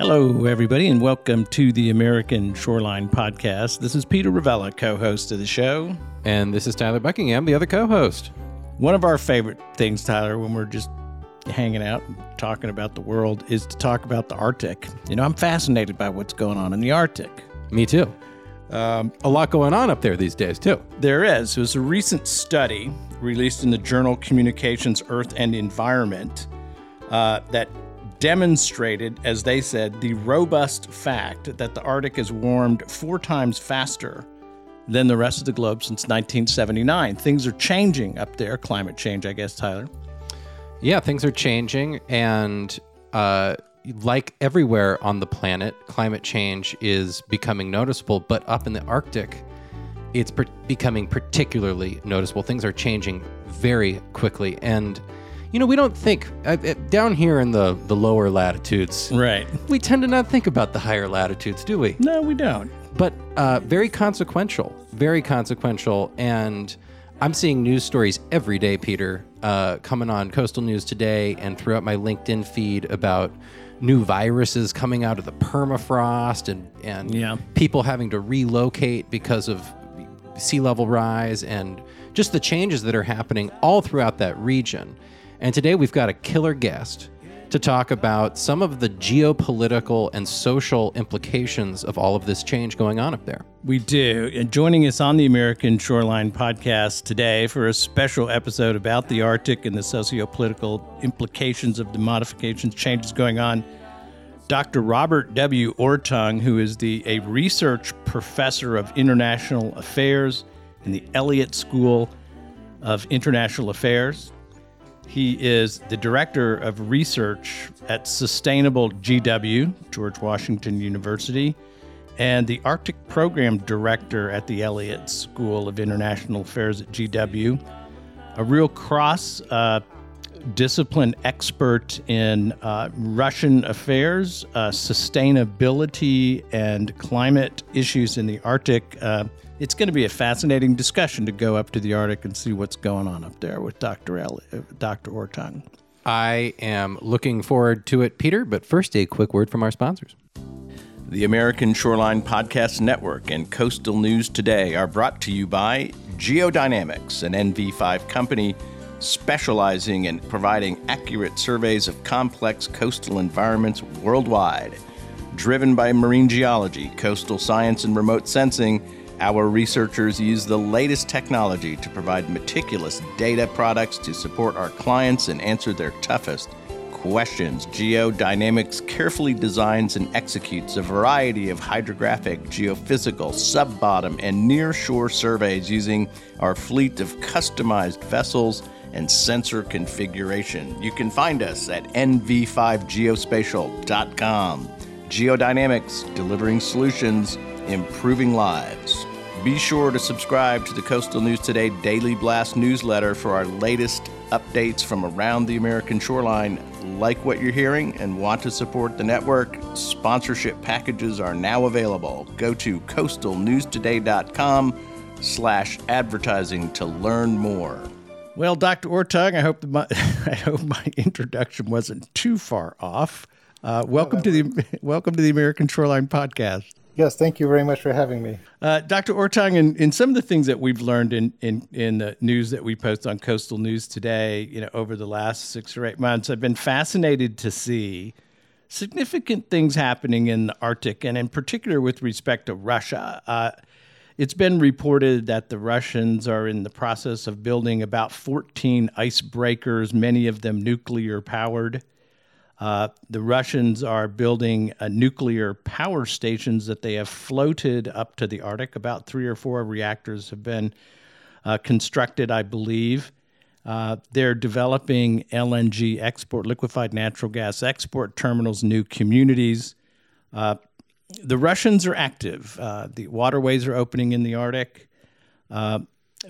Hello, everybody, and welcome to the American Shoreline Podcast. This is Peter Ravella, co host of the show. And this is Tyler Buckingham, the other co host. One of our favorite things, Tyler, when we're just hanging out and talking about the world, is to talk about the Arctic. You know, I'm fascinated by what's going on in the Arctic. Me too. Um, a lot going on up there these days, too. There is. It was a recent study released in the journal Communications, Earth, and Environment uh, that demonstrated, as they said, the robust fact that the Arctic has warmed four times faster than the rest of the globe since 1979. Things are changing up there, climate change, I guess, Tyler. Yeah, things are changing. And uh, like everywhere on the planet, climate change is becoming noticeable. But up in the Arctic, it's per- becoming particularly noticeable. Things are changing very quickly. And you know, we don't think down here in the the lower latitudes. Right. We tend to not think about the higher latitudes, do we? No, we don't. But uh, very consequential, very consequential, and I'm seeing news stories every day, Peter, uh, coming on Coastal News today and throughout my LinkedIn feed about new viruses coming out of the permafrost and and yeah. people having to relocate because of sea level rise and just the changes that are happening all throughout that region. And today we've got a killer guest to talk about some of the geopolitical and social implications of all of this change going on up there. We do. And joining us on the American Shoreline podcast today for a special episode about the Arctic and the socio-political implications of the modifications, changes going on, Dr. Robert W. Orttung, who is the a research professor of international affairs in the Elliott School of International Affairs he is the director of research at Sustainable GW, George Washington University, and the Arctic Program Director at the Elliott School of International Affairs at GW. A real cross uh, discipline expert in uh, Russian affairs, uh, sustainability, and climate issues in the Arctic. Uh, it's going to be a fascinating discussion to go up to the Arctic and see what's going on up there with Dr. L- Dr. Orttung. I am looking forward to it, Peter, but first, a quick word from our sponsors. The American Shoreline Podcast Network and Coastal News Today are brought to you by Geodynamics, an NV5 company specializing in providing accurate surveys of complex coastal environments worldwide. Driven by marine geology, coastal science, and remote sensing, our researchers use the latest technology to provide meticulous data products to support our clients and answer their toughest questions. Geodynamics carefully designs and executes a variety of hydrographic, geophysical, sub bottom, and near shore surveys using our fleet of customized vessels and sensor configuration. You can find us at nv5geospatial.com. Geodynamics, delivering solutions, improving lives. Be sure to subscribe to the Coastal News Today Daily Blast newsletter for our latest updates from around the American shoreline. Like what you're hearing and want to support the network? Sponsorship packages are now available. Go to coastalnewstoday.com slash advertising to learn more. Well, Dr. Orttung, I hope, my, I hope my introduction wasn't too far off. Uh, welcome to the welcome to the American Shoreline Podcast. Yes, thank you very much for having me. Uh, Dr. Orttung, in, in some of the things that we've learned in, in, in the news that we post on Coastal News today, you know, over the last six or eight months, I've been fascinated to see significant things happening in the Arctic, and in particular with respect to Russia. Uh, it's been reported that the Russians are in the process of building about 14 icebreakers, many of them nuclear powered. Uh, the Russians are building uh, nuclear power stations that they have floated up to the Arctic. About three or four reactors have been uh, constructed, I believe. Uh, they're developing LNG export, liquefied natural gas export terminals, new communities. Uh, the Russians are active. Uh, the waterways are opening in the Arctic.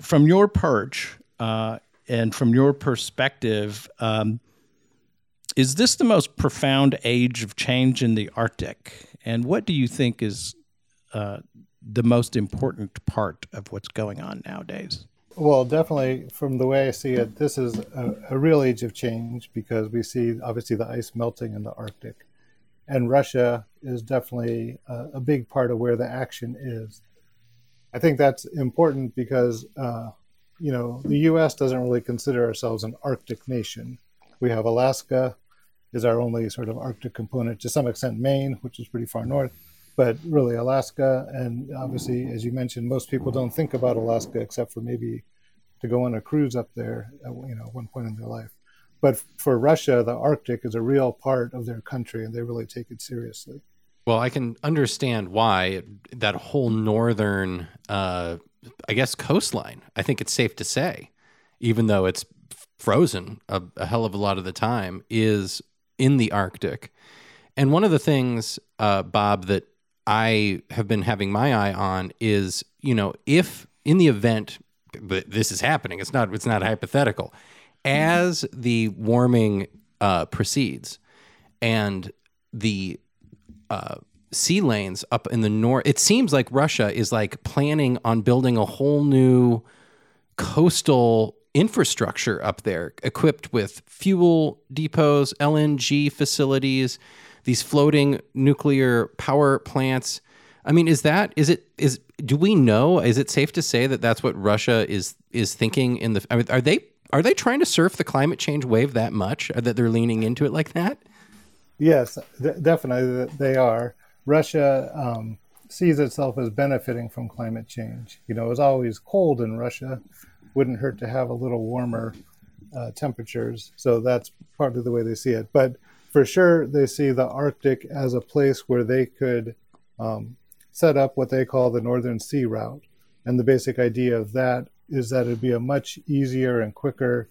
from your perch and from your perspective, um, is this the most profound age of change in the Arctic? And what do you think is uh, the most important part of what's going on nowadays? Well, definitely, from the way I see it, this is a, a, real age of change because we see obviously the ice melting in the Arctic. and Russia is definitely a, a big part of where the action is. I think that's important because uh, you know the U.S. doesn't really consider ourselves an Arctic nation. We have Alaska is our only sort of Arctic component, to some extent Maine, which is pretty far north, but really Alaska, and obviously, as you mentioned, most people don't think about Alaska except for maybe to go on a cruise up there, at, you know, one point in their life. But for Russia, the Arctic is a real part of their country, and they really take it seriously. Well, I can understand why that whole northern, uh, I guess, coastline. I think it's safe to say, even though it's frozen a, a, hell of a lot of the time, is in the Arctic. And one of the things, uh, Bob, that I have been having my eye on is, you know, if in the event that this is happening, it's not it's not hypothetical. As the warming uh, proceeds, and the uh, sea lanes up in the north. It seems like Russia is like planning on building a whole new coastal infrastructure up there, equipped with fuel depots, LNG facilities, these floating nuclear power plants. I mean, is that is it is do we know? Is it safe to say that that's what Russia is is thinking in the? I mean, are they are they trying to surf the climate change wave that much that they're leaning into it like that? Yes, th- definitely they are. Russia um, sees itself as benefiting from climate change. You know, it's always cold in Russia. Wouldn't hurt to have a little warmer uh, temperatures. So that's part of the way they see it. But for sure, they see the Arctic as a place where they could um, set up what they call the Northern Sea Route. And the basic idea of that is that it'd be a much easier and quicker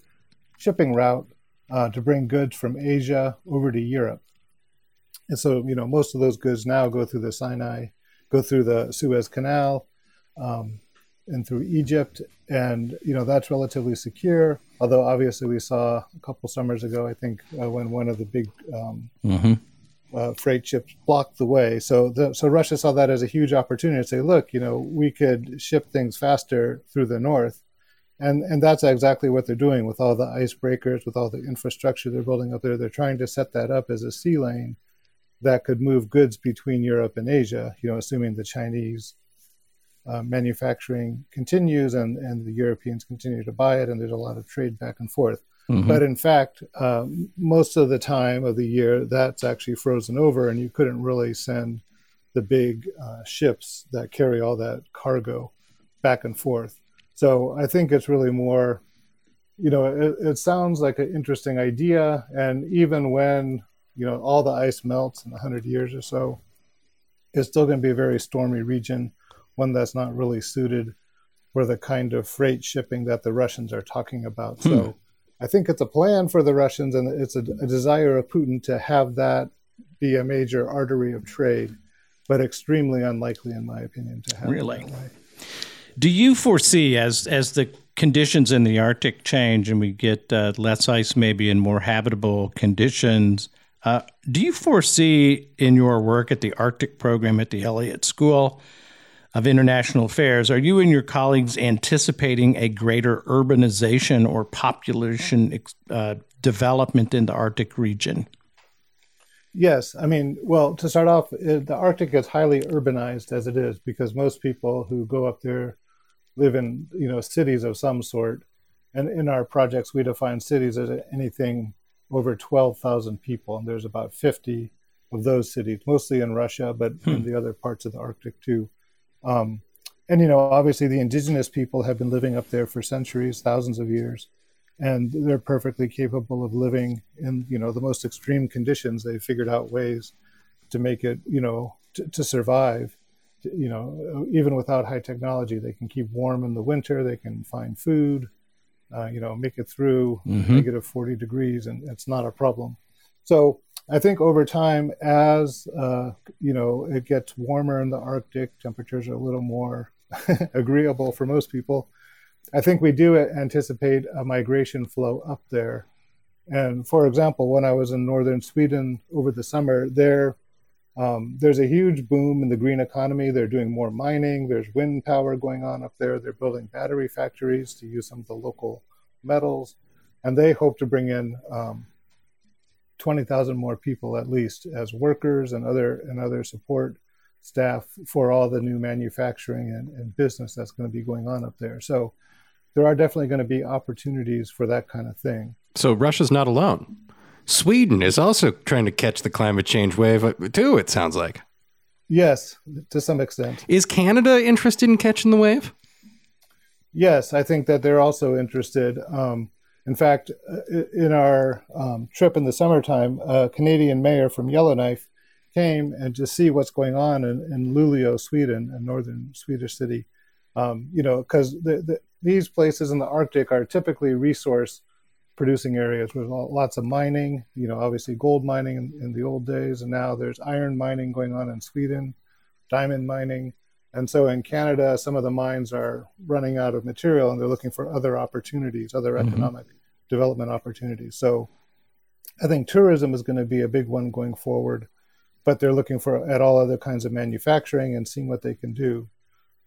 shipping route uh, to bring goods from Asia over to Europe. And so, you know, most of those goods now go through the Sinai, go through the Suez Canal, um, and through Egypt, and you know that's relatively secure. Although obviously we saw a couple summers ago, I think, uh, when one of the big um, mm-hmm. uh, freight ships blocked the way. So the, so Russia saw that as a huge opportunity to say, look, you know, we could ship things faster through the north, and and that's exactly what they're doing with all the icebreakers, with all the infrastructure they're building up there. They're trying to set that up as a sea lane that could move goods between Europe and Asia, you know, assuming the Chinese uh, manufacturing continues and, and the Europeans continue to buy it, and there's a lot of trade back and forth. Mm-hmm. But in fact, um, most of the time of the year, that's actually frozen over, and you couldn't really send the big uh, ships that carry all that cargo back and forth. So I think it's really more, you know, it, it sounds like an interesting idea. And even when you know, all the ice melts in 100 years or so, it's still going to be a very stormy region, one that's not really suited for the kind of freight shipping that the Russians are talking about. Hmm. So I think it's a plan for the Russians and it's a, a desire of Putin to have that be a major artery of trade, but extremely unlikely, in my opinion, to happen. Really? Do you foresee as as the conditions in the Arctic change and we get uh, less ice, maybe in more habitable conditions? Uh, do you foresee in your work at the Arctic program at the Elliott School of International Affairs, are you and your colleagues anticipating a greater urbanization or population uh, development in the Arctic region? Yes. I mean, well, to start off, the Arctic is highly urbanized as it is because most people who go up there live in, you know, cities of some sort. And in our projects, we define cities as anything over 12,000 people, and there's about 50 of those cities, mostly in Russia, but hmm. in the other parts of the Arctic too. Um, and you know, obviously, the indigenous people have been living up there for centuries, thousands of years, and they're perfectly capable of living in you know the most extreme conditions. They've figured out ways to make it, you know, to, to survive. You know, even without high technology, they can keep warm in the winter. They can find food uh, you know, make it through mm-hmm. negative 40 degrees, and it's not a problem. So I think over time, as uh, you know, it gets warmer in the Arctic, temperatures are a little more agreeable for most people. I think we do anticipate a migration flow up there. And for example, when I was in northern Sweden over the summer, there um, there's a huge boom in the green economy. They're doing more mining. There's wind power going on up there. They're building battery factories to use some of the local metals, and they hope to bring in um, 20,000 more people at least as workers and other and other support staff for all the new manufacturing and, and business that's going to be going on up there. So there are definitely going to be opportunities for that kind of thing. So Russia's not alone. Sweden is also trying to catch the climate change wave uh, too, it sounds like. Yes, to some extent. Is Canada interested in catching the wave? Yes, I think that they're also interested. Um, in fact, uh, in our um, trip in the summertime, a Canadian mayor from Yellowknife came and to see what's going on in, in Luleå, Sweden, a northern Swedish city. Um, you know, because the, the, these places in the Arctic are typically resource producing areas with lots of mining, you know, obviously gold mining in, in, the old days, and now there's iron mining going on in Sweden, diamond mining. And so in Canada, some of the mines are running out of material and they're looking for other opportunities, other mm-hmm. economic development opportunities. So I think tourism is going to be a big one going forward, but they're looking for at all other kinds of manufacturing and seeing what they can do.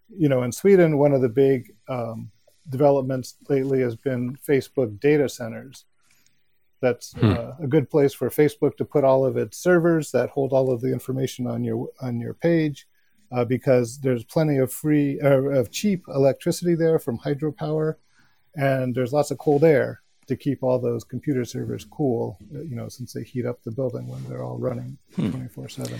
You know, in Sweden, one of the big um, developments lately has been Facebook data centers. That's hmm. uh, a good place for Facebook to put all of its servers that hold all of the information on your on your page, uh, because there's plenty of free uh, of cheap electricity there from hydropower, and there's lots of cold air to keep all those computer servers cool. Uh, you know, since they heat up the building when they're all running hmm. twenty four seven.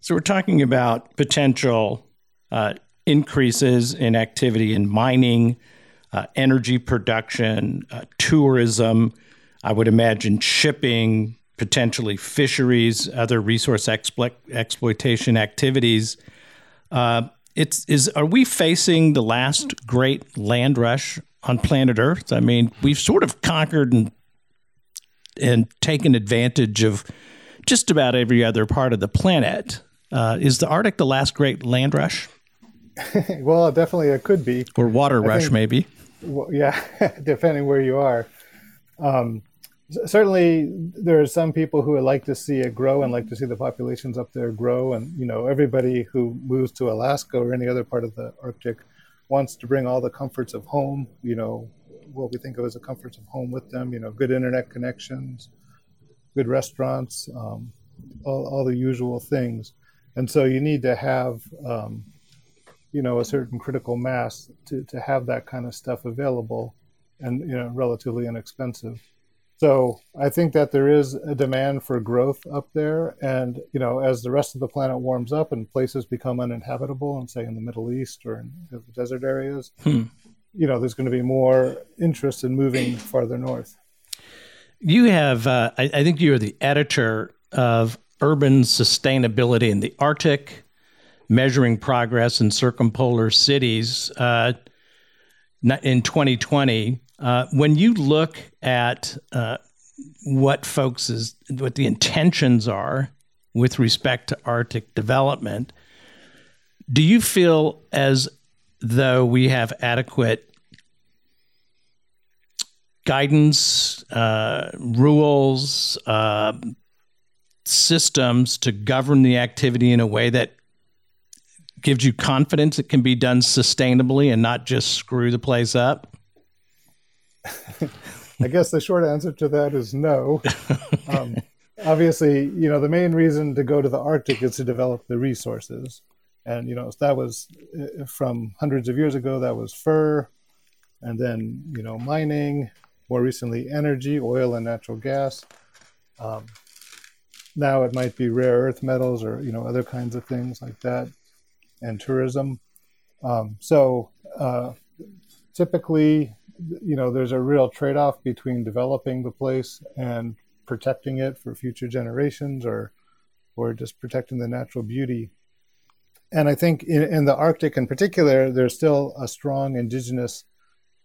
So we're talking about potential uh, increases in activity in mining uh, energy production, uh, tourism, I would imagine shipping, potentially fisheries, other resource explo- exploitation activities. Uh, it's is are we facing the last great land rush on planet Earth? I mean, we've sort of conquered and and taken advantage of just about every other part of the planet. Uh, is the Arctic the last great land rush? well, definitely it could be. Or water I rush, think, maybe well, yeah, depending where you are. Um, certainly, there are some people who would like to see it grow and like to see the populations up there grow. And you know, everybody who moves to Alaska or any other part of the Arctic wants to bring all the comforts of home. You know, what we think of as the comforts of home with them. You know, good internet connections, good restaurants, um, all, all, the usual things. And so you need to have um, you know a certain critical mass to, to have that kind of stuff available and you know relatively inexpensive so i think that there is a demand for growth up there and you know as the rest of the planet warms up and places become uninhabitable and say in the middle east or in the desert areas hmm. you know there's going to be more interest in moving farther north you have uh, I, I think you're the editor of urban sustainability in the arctic measuring progress in circumpolar cities uh, in 2020. Uh, when you look at uh, what folks is what the intentions are with respect to Arctic development, do you feel as though we have adequate guidance, uh, rules, uh, systems to govern the activity in a way that gives you confidence it can be done sustainably and not just screw the place up? I guess the short answer to that is no. Um, obviously, you know, the main reason to go to the Arctic is to develop the resources. And, you know, that was uh, from hundreds of years ago, that was fur, and then, you know, mining, more recently, energy, oil and natural gas. Um, now it might be rare earth metals or, you know, other kinds of things like that and tourism. Um, so uh, typically, you know, there's a real trade-off between developing the place and protecting it for future generations, or or just protecting the natural beauty. And I think in, in the Arctic, in particular, there's still a strong indigenous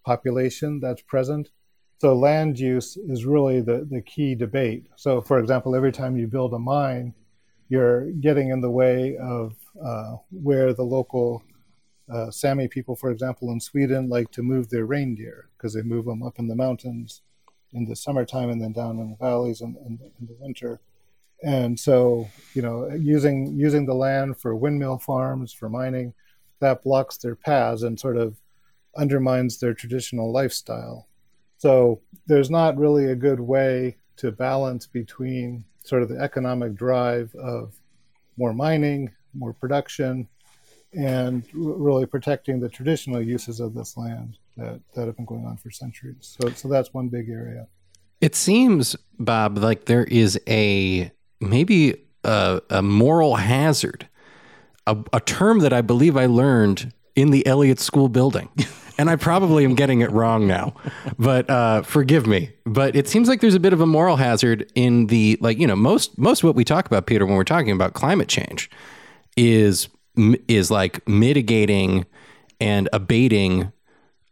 population that's present. So land use is really the, the key debate. So, for example, every time you build a mine, you're getting in the way of uh, where the local uh, Sami people, for example, in Sweden, like to move their reindeer because they move them up in the mountains in the summertime and then down in the valleys in, in, in, the winter. And so, you know, using using the land for windmill farms for mining, that blocks their paths and sort of undermines their traditional lifestyle. So there's not really a good way to balance between sort of the economic drive of more mining, more production, and really protecting the traditional uses of this land that, that have been going on for centuries. So, so that's one big area. It seems, Bob, like there is a maybe a, a moral hazard, a, a term that I believe I learned in the Elliott School building. and I probably am getting it wrong now, but uh, forgive me. But it seems like there's a bit of a moral hazard in the like you know most most of what we talk about, Peter, when we're talking about climate change, is is like mitigating and abating,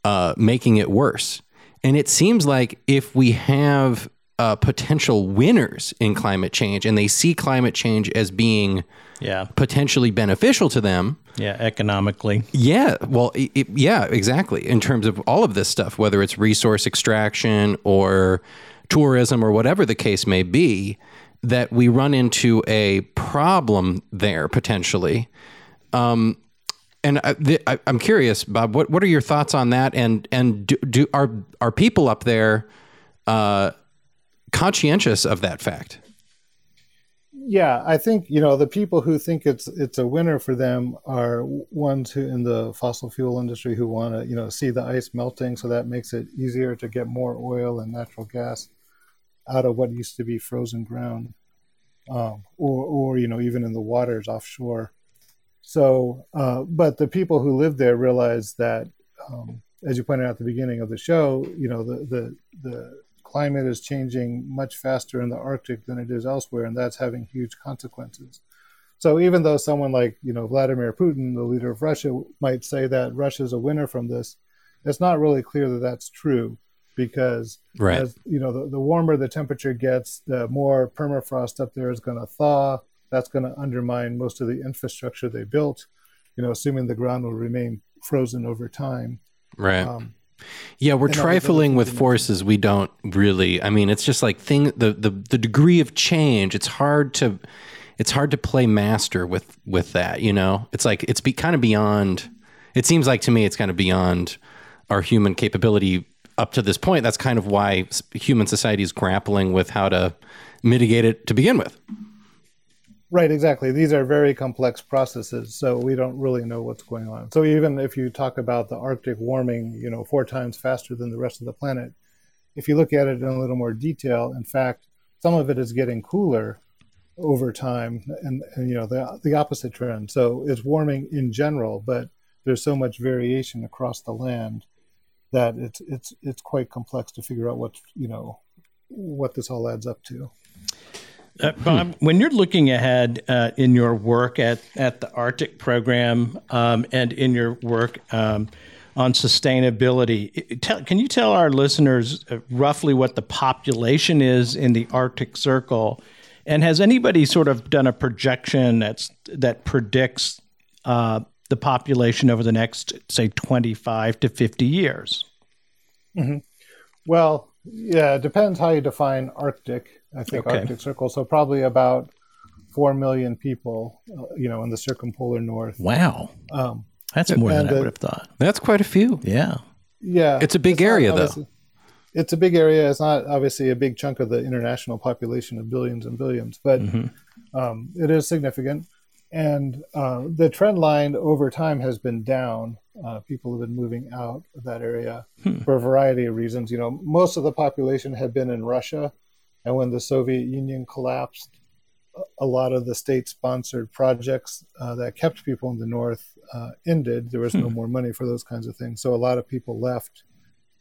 uh, making it worse. And it seems like if we have uh, potential winners in climate change and they see climate change as being yeah. potentially beneficial to them yeah economically. Yeah well it, it, yeah exactly. In terms of all of this stuff whether it's resource extraction or tourism or whatever the case may be that we run into a problem there potentially um, and I, am curious, Bob. What what are your thoughts on that? And and do, do are are people up there uh, conscientious of that fact? Yeah, I think you know the people who think it's it's a winner for them are ones who in the fossil fuel industry who want to you know see the ice melting, so that makes it easier to get more oil and natural gas out of what used to be frozen ground, um, or or you know even in the waters offshore. So, uh, but the people who live there realize that, um, as you pointed out at the beginning of the show, you know, the, the, the climate is changing much faster in the Arctic than it is elsewhere, and that's having huge consequences. So even though someone like, you know, Vladimir Putin, the leader of Russia, might say that Russia is a winner from this, it's not really clear that that's true because right. as you know the, the warmer the temperature gets the more permafrost up there is going to thaw that's going to undermine most of the infrastructure they built, you know, assuming the ground will remain frozen over time. Right. Um, yeah, we're trifling with forces we don't really. I mean, it's just like thing the, the the degree of change. It's hard to it's hard to play master with with that. You know, it's like it's be kind of beyond. It seems like to me, it's kind of beyond our human capability up to this point. That's kind of why human society is grappling with how to mitigate it to begin with. Right, exactly. These are very complex processes, so we don't really know what's going on. So even if you talk about the Arctic warming, you know, four times faster than the rest of the planet, if you look at it in a little more detail, in fact, some of it is getting cooler over time, and, and you know the the opposite trend. So it's warming in general, but there's so much variation across the land that it's it's it's quite complex to figure out what you know what this all adds up to. Uh, Bob, when you're looking ahead uh, in your work at, at the Arctic program um, and in your work um, on sustainability, tell, can you tell our listeners uh, roughly what the population is in the Arctic Circle? And has anybody sort of done a projection that's that predicts uh, the population over the next, say, 25 to 50 years? Mm-hmm. Well, yeah, it depends how you define Arctic. I think okay. Arctic Circle. So probably about four million people, uh, you know, in the circumpolar north. Wow, um, that's more than I would have thought. That's quite a few. Yeah, yeah. It's a big it's area, though. It's a big area. It's not obviously a big chunk of the international population of billions and billions, but mm-hmm. um, it is significant. And uh, the trend line over time has been down. Uh, people have been moving out of that area hmm. for a variety of reasons. You know, most of the population had been in Russia and when the Soviet Union collapsed, a lot of the state sponsored projects uh, that kept people in the North uh, ended. There was no hmm. more money for those kinds of things. So a lot of people left.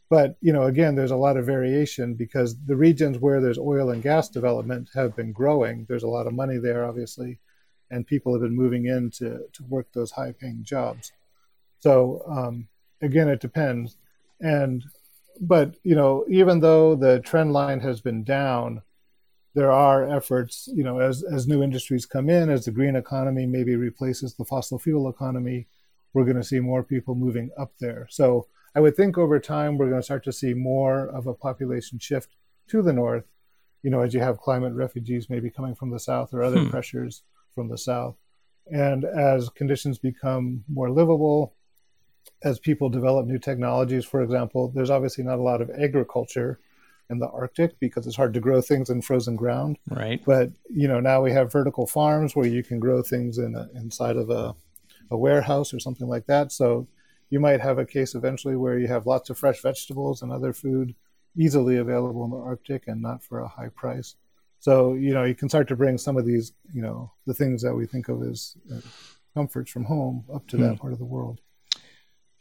But, you know, again, there's a lot of variation because the regions where there's oil and gas development have been growing. There's a lot of money there, obviously, and people have been moving in to, to work those high paying jobs. So, um, again, it depends. And but you know, even though the trend line has been down, there are efforts. You know, as as new industries come in, as the green economy maybe replaces the fossil fuel economy, we're going to see more people moving up there. So I would think over time we're going to start to see more of a population shift to the north. You know, as you have climate refugees maybe coming from the south or other hmm. pressures from the south, and as conditions become more livable, as people develop new technologies, for example, there's obviously not a lot of agriculture in the Arctic because it's hard to grow things in frozen ground. Right. But you know now we have vertical farms where you can grow things in a, inside of a, a warehouse or something like that. So you might have a case eventually where you have lots of fresh vegetables and other food easily available in the Arctic and not for a high price. So you know you can start to bring some of these you know the things that we think of as uh, comforts from home up to that hmm. part of the world.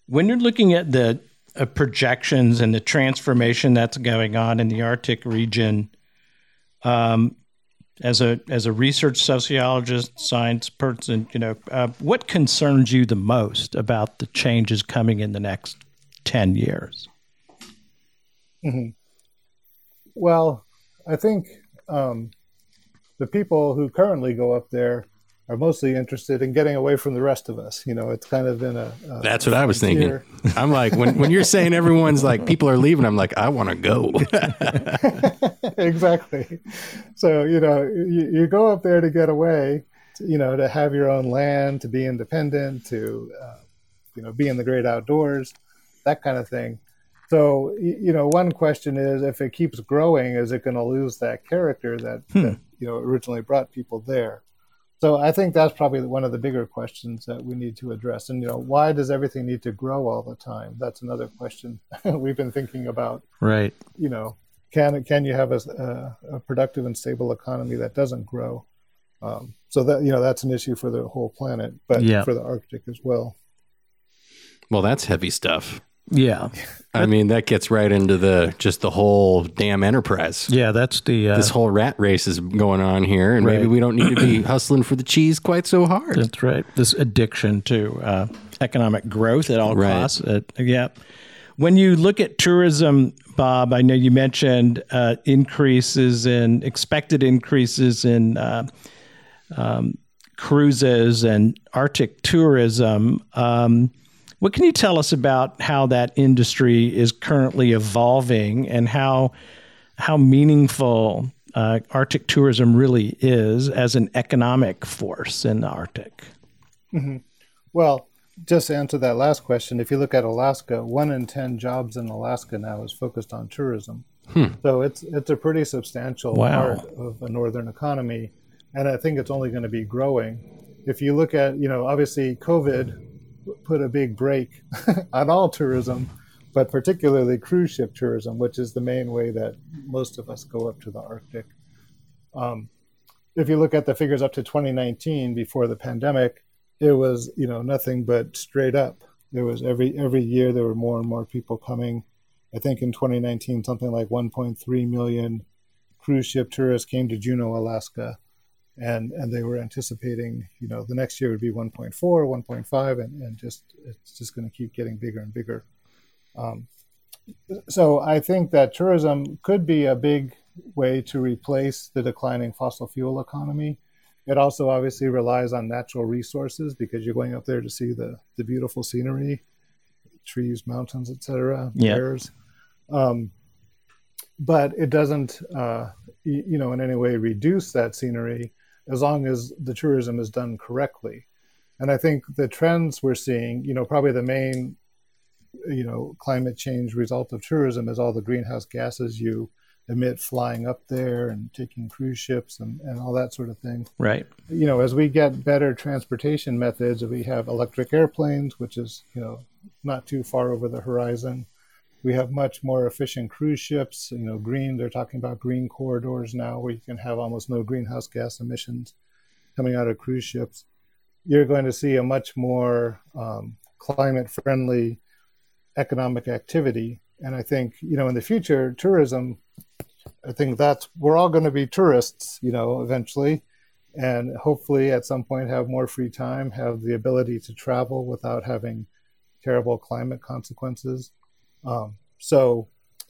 When you're looking at the uh, projections and the transformation that's going on in the Arctic region, um, as a as a research sociologist, science person, you know, uh, what concerns you the most about the changes coming in the next ten years? Mm-hmm. Well, I think um, the people who currently go up there are mostly interested in getting away from the rest of us. You know, it's kind of been a. a That's what I was thinking. I'm like, when, when you're saying everyone's like, people are leaving, I'm like, I want to go. exactly. So, you know, you, you go up there to get away, to, you know, to have your own land, to be independent, to, uh, you know, be in the great outdoors, that kind of thing. So, you know, one question is if it keeps growing, is it going to lose that character that, hmm. that, you know, originally brought people there? So I think that's probably one of the bigger questions that we need to address. And, you know, why does everything need to grow all the time? That's another question we've been thinking about. Right. You know, can, can you have a, a productive and stable economy that doesn't grow? Um, so that, you know, that's an issue for the whole planet, but yeah. for the Arctic as well. Well, that's heavy stuff. Yeah. I mean, that gets right into the just the whole damn enterprise. Yeah, that's the uh, this whole rat race is going on here, and right. maybe we don't need to be hustling for the cheese quite so hard. That's right. This addiction to uh, economic growth at all right. costs. Uh, yeah. When you look at tourism, Bob, I know you mentioned uh, increases in expected increases in uh, um, cruises and Arctic tourism. Um, what can you tell us about how that industry is currently evolving and how how meaningful uh, Arctic tourism really is as an economic force in the Arctic? Mm-hmm. Well, just to answer that last question, if you look at Alaska, one in ten jobs in Alaska now is focused on tourism. Hmm. So it's it's a pretty substantial wow. part of a northern economy, and I think it's only going to be growing. If you look at, you know, obviously COVID put a big break on all tourism, but particularly cruise ship tourism, which is the main way that most of us go up to the Arctic. Um, if you look at the figures up to 2019, before the pandemic, it was you know nothing but straight up. There was every every year there were more and more people coming. I think in 2019 something like 1.3 million cruise ship tourists came to Juneau, Alaska and and they were anticipating you know the next year would be 1.4 1.5 and, and just it's just going to keep getting bigger and bigger. Um, so i think that tourism could be a big way to replace the declining fossil fuel economy. It also obviously relies on natural resources because you're going up there to see the the beautiful scenery trees mountains etc yeah. bears. Um, but it doesn't uh, you know in any way reduce that scenery as long as the tourism is done correctly. And I think the trends we're seeing, you know, probably the main, you know, climate change result of tourism is all the greenhouse gases you emit flying up there and taking cruise ships and, and all that sort of thing. Right. You know, as we get better transportation methods, we have electric airplanes, which is, you know, not too far over the horizon. We have much more efficient cruise ships. You know, green. They're talking about green corridors now, where you can have almost no greenhouse gas emissions coming out of cruise ships. You're going to see a much more um, climate-friendly economic activity, and I think you know in the future, tourism. I think that's we're all going to be tourists, you know, eventually, and hopefully at some point have more free time, have the ability to travel without having terrible climate consequences. Um, so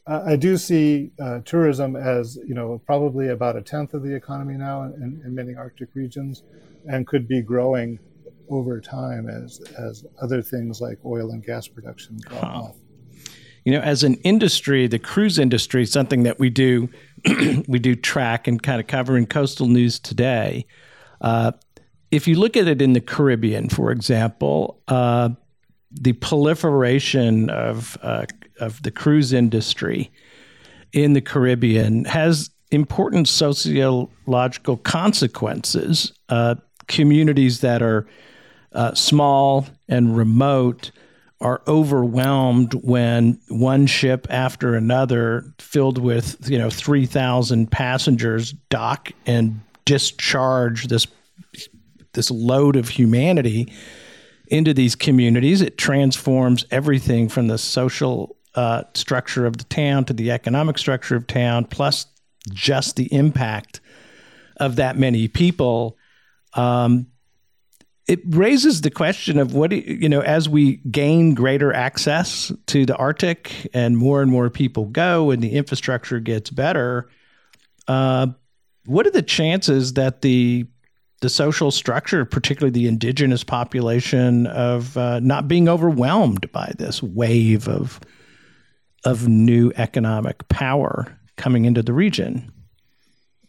I do see uh, tourism as you know probably about a tenth of the economy now in, in, many Arctic regions, and could be growing over time as as other things like oil and gas production drop huh. off. You know, as an industry, the cruise industry, is something that we do we do track and kind of cover in coastal news today. Uh, if you look at it in the Caribbean, for example, uh, the proliferation of uh, of the cruise industry in the Caribbean has important sociological consequences. Uh, communities that are uh, small and remote are overwhelmed when one ship after another filled with you know 3000 passengers dock and discharge this this load of humanity into these communities it transforms everything from the social uh, structure of the town to the economic structure of town plus just the impact of that many people um, it raises the question of what you know as we gain greater access to the Arctic and more and more people go and the infrastructure gets better. Uh, what are the chances that the the social structure, particularly the indigenous population, of uh, not being overwhelmed by this wave of of new economic power coming into the region?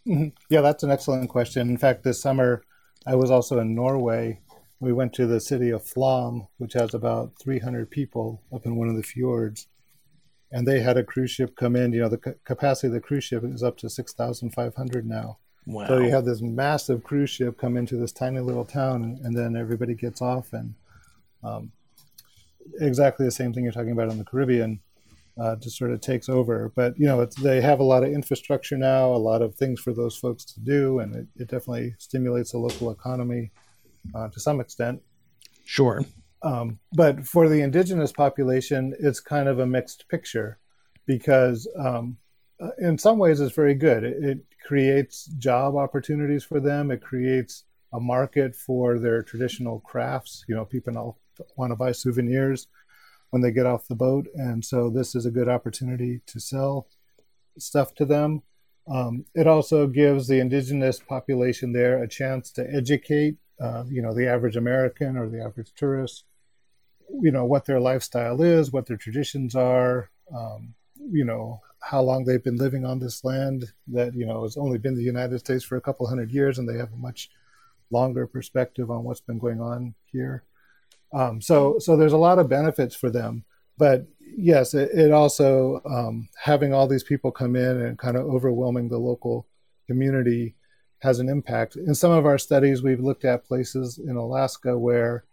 Mm-hmm. Yeah, that's an excellent question. In fact, this summer I was also in Norway we went to the city of Flåm, which has about 300 people up in one of the fjords. And they had a cruise ship come in. You know, the capacity of the cruise ship is up to 6,500 now. Wow. So you have this massive cruise ship come into this tiny little town, and, then everybody gets off. And um, exactly the same thing you're talking about in the Caribbean uh, just sort of takes over. But, you know, they have a lot of infrastructure now, a lot of things for those folks to do, and it, it definitely stimulates the local economy uh, to some extent. Sure. Um, but for the indigenous population, it's kind of a mixed picture because, um, uh, in some ways, it's very good. It, creates job opportunities for them. It creates a market for their traditional crafts. You know, people want to buy souvenirs when they get off the boat, and so this is a good opportunity to sell stuff to them. Um, it also gives the indigenous population there a chance to educate uh, you know, the average American or the average tourist, you know, what their lifestyle is, what their traditions are, um, you know, how long they've been living on this land that, you know, has only been the United States for a couple hundred years and they have a much longer perspective on what's been going on here. Um, so, so there's a lot of benefits for them, but yes, it, it also um, having all these people come in and kind of overwhelming the local community has an impact. In some of our studies, we've looked at places in Alaska where,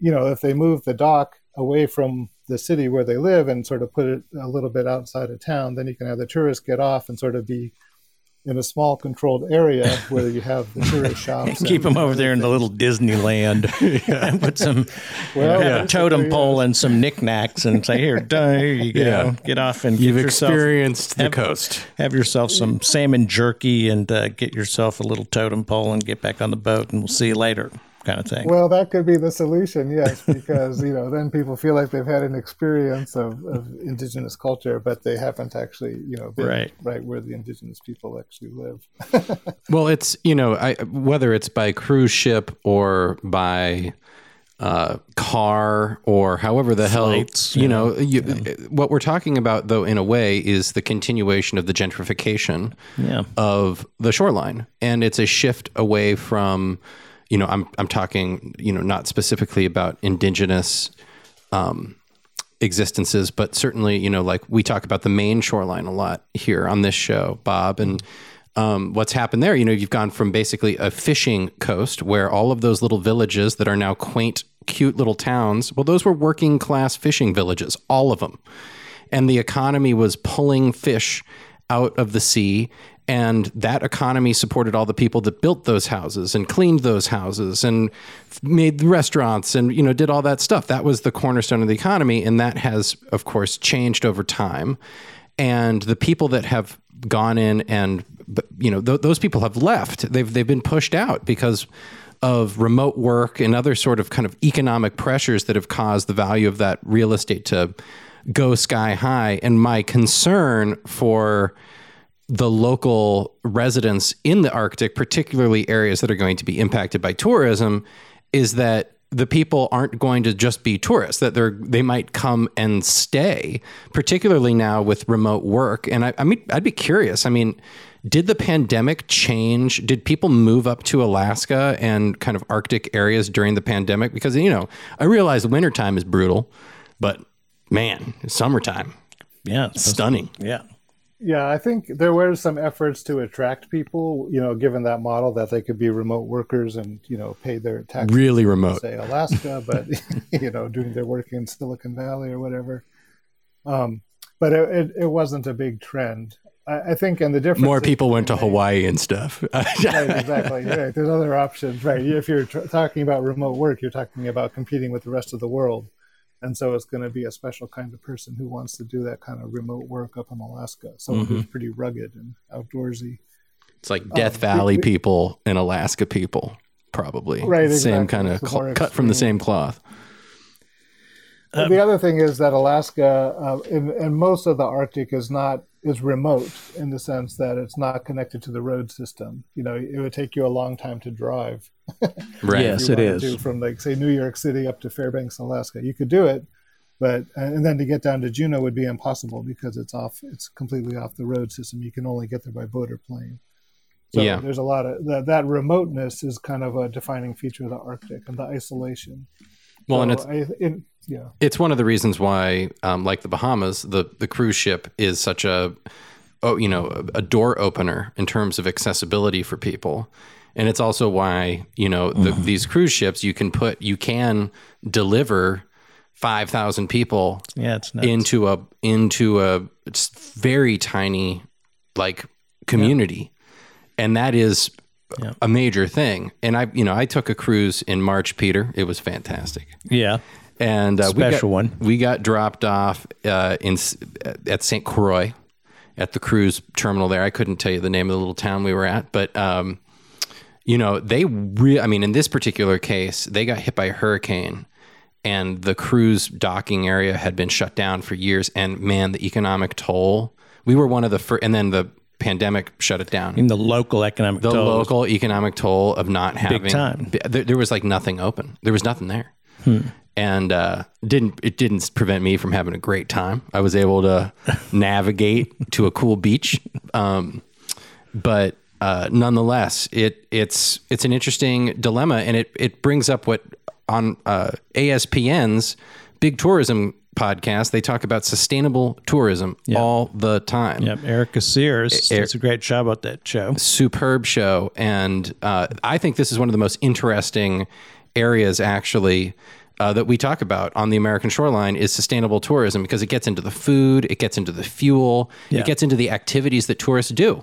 you know, if they move the dock away from the city where they live and sort of put it a little bit outside of town, then you can have the tourists get off and sort of be in a small controlled area where you have the tourist shops. Keep them over there in the little Disneyland and put some well, yeah, totem pole and some knickknacks and say, here, here you go. Yeah. Get off and You've experienced the have, coast. Have yourself some salmon jerky and uh, get yourself a little totem pole and get back on the boat and we'll see you later kind of thing. Well, that could be the solution, yes, because you know then people feel like they've had an experience of, of indigenous culture, but they haven't actually you know been right, right where the indigenous people actually live. well, it's you know I, whether it's by cruise ship or by uh, car or however the Flights, hell you yeah. know you, yeah. what we're talking about though in a way is the continuation of the gentrification yeah. of the shoreline and it's a shift away from you know, I'm I'm talking, you know, not specifically about indigenous um, existences, but certainly, you know, like we talk about the Maine shoreline a lot here on this show, Bob, and um, what's happened there. You know, you've gone from basically a fishing coast where all of those little villages that are now quaint, cute little towns, well, those were working class fishing villages, all of them, and the economy was pulling fish out of the sea and that economy supported all the people that built those houses and cleaned those houses and made the restaurants and you know did all that stuff. That was the cornerstone of the economy and that has of course changed over time. And the people that have gone in and you know th- those people have left. They've they've been pushed out because of remote work and other sort of kind of economic pressures that have caused the value of that real estate to go sky high. And my concern for the local residents in the Arctic, particularly areas that are going to be impacted by tourism, is that the people aren't going to just be tourists that they're they might come and stay particularly now with remote work. And I, I mean i'd be curious. I mean did the pandemic change? Did people move up to alaska and kind of arctic areas during the pandemic? Because you know i realize wintertime is brutal but man summertime yeah stunning yeah Yeah, I think there were some efforts to attract people, you know, given that model that they could be remote workers and, you know, pay their taxes. Really remote. Say Alaska, but, you know, doing their work in Silicon Valley or whatever. Um, but it, it, it, wasn't a big trend. I, I think, and the difference. More people went to Hawaii and stuff. right, exactly. Right. There's other options, right? If you're tr- talking about remote work, you're talking about competing with the rest of the world and so it's going to be a special kind of person who wants to do that kind of remote work up in Alaska. Someone mm-hmm. who's pretty rugged and outdoorsy. It's like Death um, Valley we, people and Alaska people, probably. Right. Exactly. Same kind of cl- cut from the same cloth. Um, the other thing is that Alaska uh, and, and most of the Arctic is not is remote in the sense that it's not connected to the road system. You know, it would take you a long time to drive. right. yes, it is. from like say New York City up to Fairbanks, Alaska. You could do it, but and then to get down to Juneau would be impossible because it's off. It's completely off the road system. You can only get there by boat or plane. So yeah. there's a lot of that. That remoteness is kind of a defining feature of the Arctic and the isolation. Well, so and it's I, it, yeah, it's one of the reasons why, um, like the Bahamas, the the cruise ship is such a, oh, you know, a door opener in terms of accessibility for people, and it's also why you know the, mm-hmm. these cruise ships you can put you can deliver five thousand people, yeah, it's into a into a very tiny like community, yeah. and that is yeah. a major thing. And I, you know, I took a cruise in March, Peter. It was fantastic. Yeah. And uh, special we got, one. We got dropped off uh, in at St. Croix at the cruise terminal there. I couldn't tell you the name of the little town we were at, but um, you know, they re- I mean, in this particular case, they got hit by a hurricane and the cruise docking area had been shut down for years and man, the economic toll. We were one of the first and then the pandemic shut it down. In the local economic the toll local economic toll of not having big time. There, there, was like nothing open. There was nothing there. Hmm. And uh, didn't it didn't prevent me from having a great time. I was able to navigate to a cool beach, um, but uh, nonetheless, it it's it's an interesting dilemma, and it it brings up what on uh, ASPN's big tourism podcast, they talk about sustainable tourism yep. all the time. Yep. Erica Sears does a great job at that show. Superb show. And uh, I think this is one of the most interesting areas, actually. Uh, that we talk about on the American shoreline is sustainable tourism because it gets into the food, it gets into the fuel, yeah. it gets into the activities that tourists do.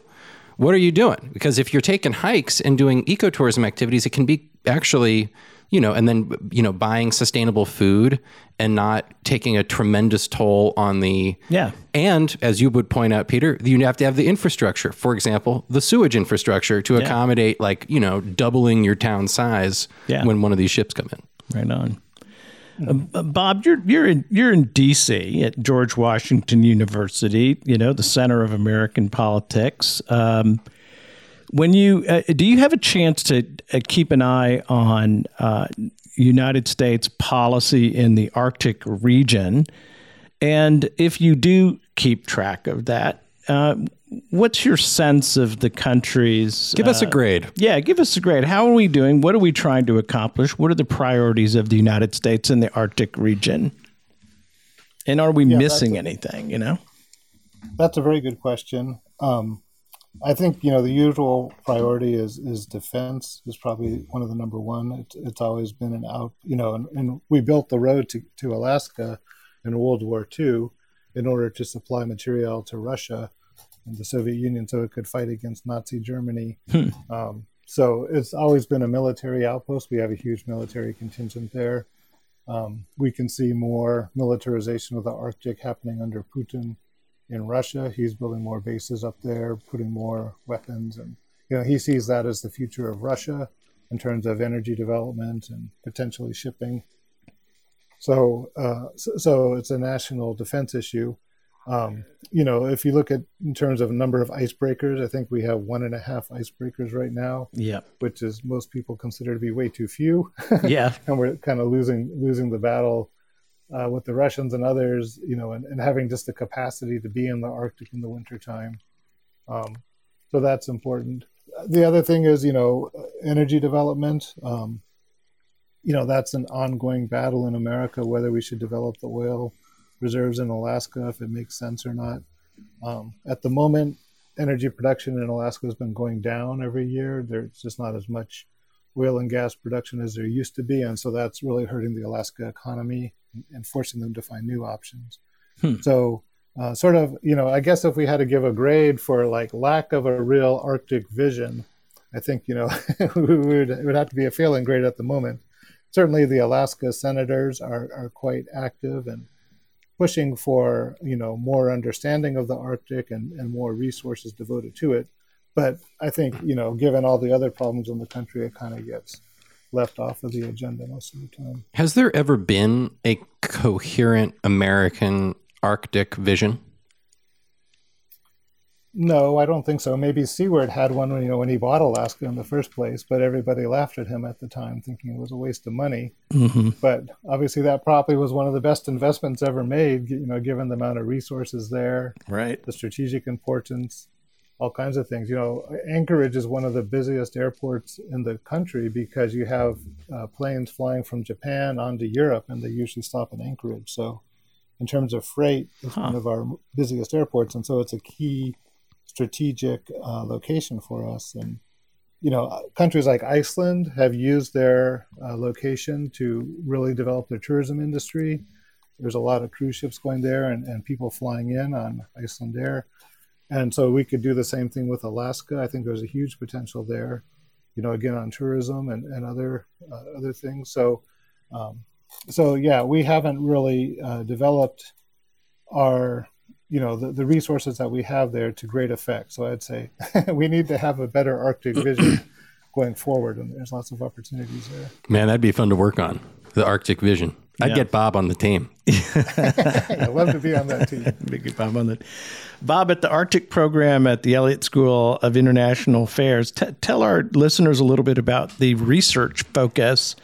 What are you doing? Because if you're taking hikes and doing ecotourism activities, it can be actually you know, and then you know, buying sustainable food and not taking a tremendous toll on the yeah. And as you would point out, Peter, you have to have the infrastructure. For example, the sewage infrastructure to yeah. accommodate, like you know, doubling your town size yeah. when one of these ships come in. Right on. Uh, Bob, you're you're in you're in D.C. at George Washington University. You know, the center of American politics. Um, when you uh, do you have a chance to uh, keep an eye on uh, United States policy in the Arctic region, and if you do keep track of that, uh, what's your sense of the country's? Give us a uh, grade. Yeah, give us a grade. How are we doing? What are we trying to accomplish? What are the priorities of the United States in the Arctic region? And are we yeah, missing a, anything? You know, that's a very good question. Um, I think you know the usual priority is is defense is probably one of the number one. It's, it's always been an out, you know, and, and, we built the road to, to Alaska in World War II in order to supply material to Russia and the Soviet Union so it could fight against Nazi Germany. Hmm. Um, so it's always been a military outpost. We have a huge military contingent there. Um, we can see more militarization of the Arctic happening under Putin in Russia. He's building more bases up there, putting more weapons, and you know he sees that as the future of Russia in terms of energy development and potentially shipping. So, uh, so, so, it's a national defense issue. Um, you know, if you look at in terms of number of icebreakers, I think we have one and a half icebreakers right now. Yeah, which is most people consider to be way too few. yeah, and we're kind of losing losing the battle uh, with the Russians and others, you know, and, and, having just the capacity to be in the Arctic in the wintertime. Um, so that's important. The other thing is, you know, energy development. Um, you know, that's an ongoing battle in America whether we should develop the oil reserves in Alaska, if it makes sense or not. Um, at the moment, energy production in Alaska has been going down every year. There's just not as much oil and gas production as there used to be, and so that's really hurting the Alaska economy and forcing them to find new options. Hmm. So, uh, sort of, you know, I guess if we had to give a grade for like lack of a real Arctic vision, I think you know we would, it would have to be a failing grade at the moment. Certainly, the Alaska senators are are quite active and pushing for you know more understanding of the Arctic and, and more resources devoted to it. But I think you know, given all the other problems in the country, it kind of gets left off of the agenda most of the time. Has there ever been a coherent American Arctic vision? No, I don't think so. Maybe Seward had one when you know when he bought Alaska in the first place, but everybody laughed at him at the time, thinking it was a waste of money. Mm-hmm. But obviously, that probably was one of the best investments ever made. You know, given the amount of resources there, right? The strategic importance, all kinds of things. You know, Anchorage is one of the busiest airports in the country because you have uh, planes flying from Japan onto Europe, and they usually stop in Anchorage. So, in terms of freight, it's huh. one of our busiest airports, and so it's a key strategic uh, location for us. And you know, countries like Iceland have used their uh, location to really develop their tourism industry. There's a lot of cruise ships going there and, and people flying in on Iceland Air. And so we could do the same thing with Alaska. I think there's a huge potential there, you know, again on tourism and, and other uh, other things. So, um, so yeah, we haven't really uh, developed our you know the, the resources that we have there to great effect. So I'd say we need to have a better Arctic vision going forward, and there's lots of opportunities there. Man, that'd be fun to work on the Arctic vision. I'd yeah. get Bob on the team. I'd love to be on that team. Big Bob on that. Bob, at the Arctic program at the Elliott School of International Affairs, t- tell our listeners a little bit about the research focus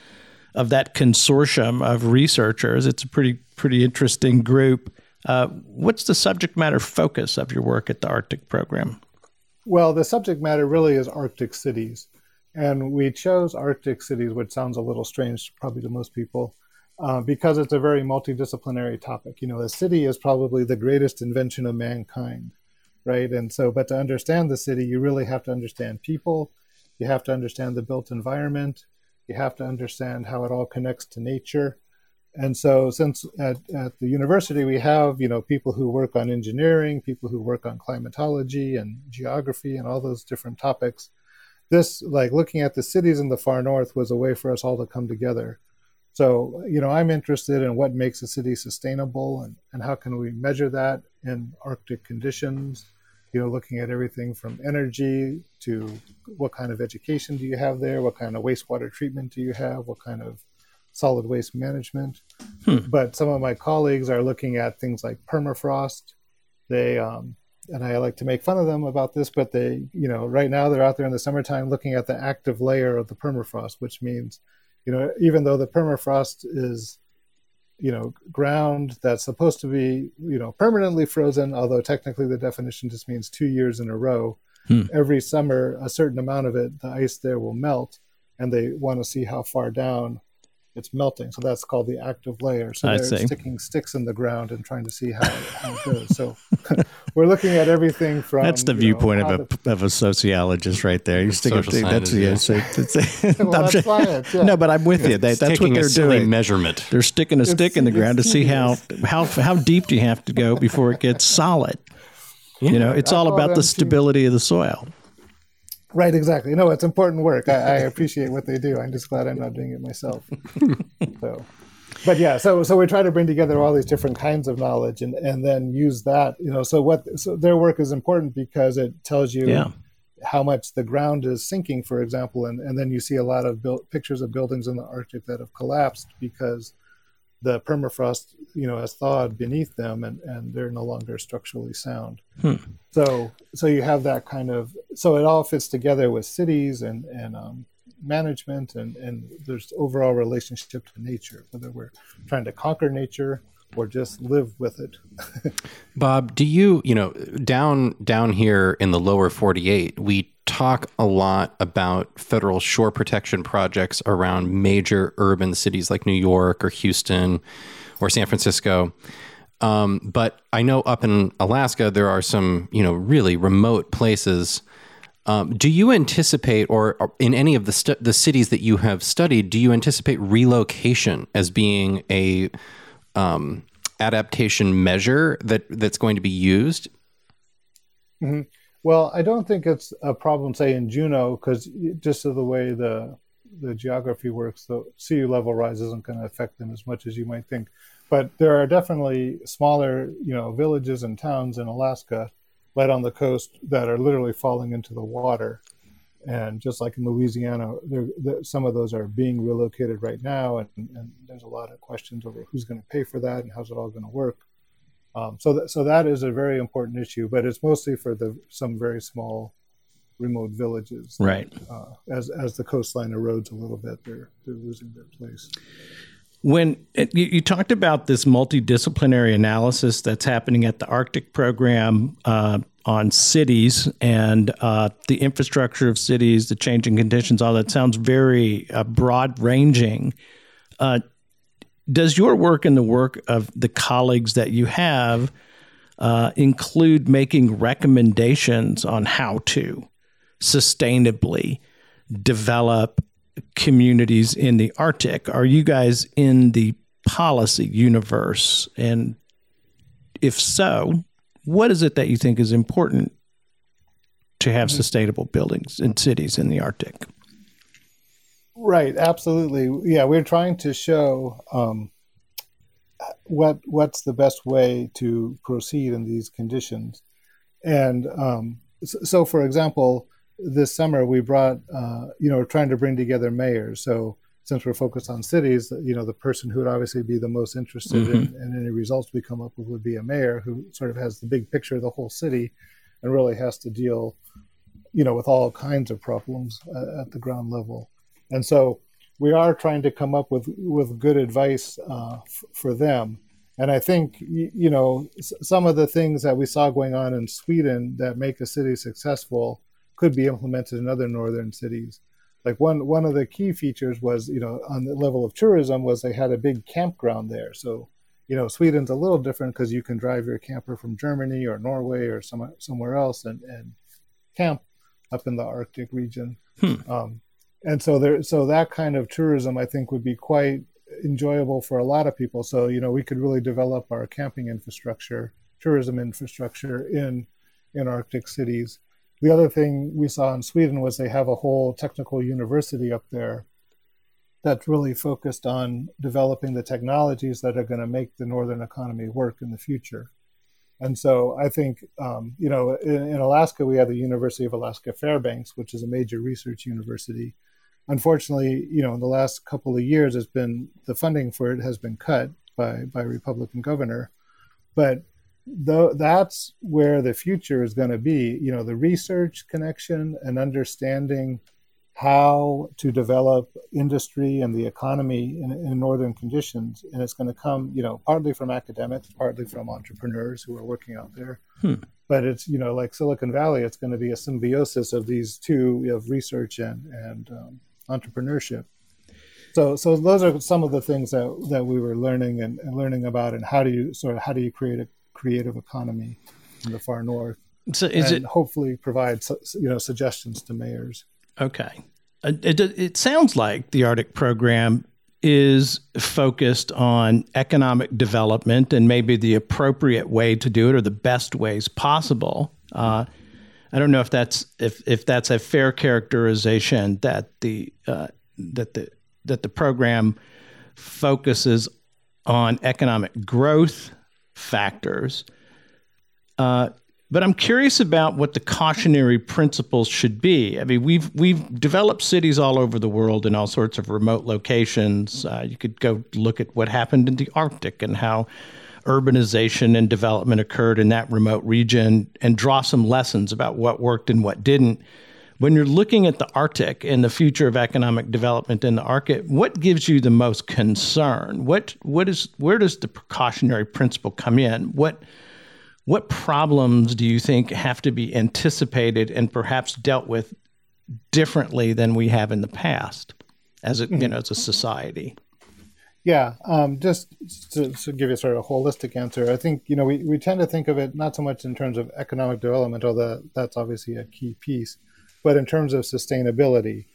of that consortium of researchers. It's a pretty pretty interesting group. Uh, what's the subject matter focus of your work at the Arctic program? Well, the subject matter really is Arctic cities. And we chose Arctic cities, which sounds a little strange probably to most people, uh, because it's a very multidisciplinary topic. You know, a city is probably the greatest invention of mankind, right? And so, but to understand the city, you really have to understand people, you have to understand the built environment, you have to understand how it all connects to nature and so since at, at the university we have you know people who work on engineering people who work on climatology and geography and all those different topics this like looking at the cities in the far north was a way for us all to come together. So you know i'm interested in what makes a city sustainable and, and how can we measure that in arctic conditions? You know looking at everything from energy to what kind of education do you have there? What kind of wastewater treatment do you have? What kind of solid waste management. Hmm. But some of my colleagues are looking at things like permafrost. They um, and I like to make fun of them about this, but they, you know, right now they're out there in the summertime looking at the active layer of the permafrost, which means, you know, even though the permafrost is, you know, ground that's supposed to be, you know, permanently frozen, although technically the definition just means two years in a row. Hmm. Every summer, a certain amount of it, the ice there will melt, and they want to see how far down it's melting. So that's called the active layer. So they're see. sticking sticks in the ground and trying to see how, how it goes. So we're looking at everything from that's the viewpoint know, of a the, of a sociologist right there. You stick up that's yeah. yeah so, well, that's science, yeah. No, but I'm with you. They, that's what they're doing. Measurement. They're sticking a stick in the ground to see how how how deep do you have to go before it gets solid. Yeah, you know, it's all about the stability of the soil. Right, exactly. No, it's important work. I, I, appreciate what they do. I'm just glad I'm not doing it myself. so, but yeah, so so we try to bring together all these different kinds of knowledge and and then use that. You know, so what so their work is important because it tells you yeah. how much the ground is sinking, for example, and and then you see a lot of built pictures of buildings in the Arctic that have collapsed because the permafrost, you know, has thawed beneath them, and, and they're no longer structurally sound. Hmm. So, so you have that kind of. So it all fits together with cities and and um, management, and and there's overall relationship to nature, whether we're trying to conquer nature or just live with it. Bob, do you, you know, down down here in the lower 48, we talk a lot about federal shore protection projects around major urban cities like New York or Houston or San Francisco. Um, but I know up in Alaska there are some you know really remote places. Um, do you anticipate, or in any of the the cities that you have studied, do you anticipate relocation as being a um, adaptation measure that that's going to be used? Mm-hmm. Well, I don't think it's a problem, say in Juneau, because just of the way the the geography works, the sea level rise isn't going to affect them as much as you might think. But there are definitely smaller, you know, villages and towns in Alaska, right on the coast, that are literally falling into the water. And just like in Louisiana, some of those are being relocated right now, and, and, there's a lot of questions over who's going to pay for that and how's it all going to work. Um, so, that, so that is a very important issue, but it's mostly for the some very small remote villages. Right. Uh, as as the coastline erodes a little bit, they're they're losing their place. When it, you, you, talked about this multidisciplinary analysis that's happening at the Arctic program uh, on cities and uh, the infrastructure of cities, the changing conditions, all that sounds very uh, broad ranging. Does your work and the work of the colleagues that you have uh, include making recommendations on how to sustainably develop communities in the Arctic? Are you guys in the policy universe? And if so, what is it that you think is important to have sustainable buildings and cities in the Arctic? Right, absolutely. Yeah, we're trying to show um, what what's the best way to proceed in these conditions, and um, so, for example, this summer we brought uh, you know we're trying to bring together mayors. So since we're focused on cities, you know the person who would obviously be the most interested mm-hmm. in, in any results we come up with would be a mayor who sort of has the big picture of the whole city, and really has to deal, you know, with all kinds of problems uh, at the ground level. And so we are trying to come up with with good advice uh, f- for them. And I think you know some of the things that we saw going on in Sweden that make a city successful could be implemented in other northern cities. Like one one of the key features was you know on the level of tourism was they had a big campground there. So you know Sweden's a little different because you can drive your camper from Germany or Norway or some, somewhere else and, and camp up in the Arctic region. Hmm. Um, and so there so that kind of tourism i think would be quite enjoyable for a lot of people. So you know we could really develop our camping infrastructure tourism infrastructure in in arctic cities. The other thing we saw in sweden was they have a whole technical university up there that's really focused on developing the technologies that are going to make the northern economy work in the future. And so I think, um, you know, in, in, Alaska, we have the University of Alaska Fairbanks, which is a major research university unfortunately, you know, in the last couple of years, it's been the funding for it has been cut by by Republican governor, but though that's where the future is going to be. You know, the research connection and understanding how to develop industry and the economy in, in northern conditions and it's going to come you know partly from academics partly from entrepreneurs who are working out there hmm. but it's you know like silicon valley it's going to be a symbiosis of these two of research and and um, entrepreneurship. So, so those are some of the things that, that we were learning and, and learning about, and how do you sort of how do you create a creative economy in the far north? So, is and it hopefully provide you know suggestions to mayors? Okay, it, it sounds like the Arctic program is focused on economic development and maybe the appropriate way to do it or the best ways possible. Uh, I don't know if that's if if that's a fair characterization that the uh, that the that the program focuses on economic growth factors. Uh, but I'm curious about what the cautionary principles should be. I mean, we've we've developed cities all over the world in all sorts of remote locations. Uh, you could go look at what happened in the Arctic and how urbanization and development occurred in that remote region and draw some lessons about what worked and what didn't. When you're looking at the Arctic and the future of economic development in the Arctic, what gives you the most concern? What what is where does the precautionary principle come in? What what problems do you think have to be anticipated and perhaps dealt with differently than we have in the past as a you know as a society? Yeah, um, just to, to, give you sort of a holistic answer, I think you know we, we tend to think of it not so much in terms of economic development, although that's obviously a key piece, but in terms of sustainability.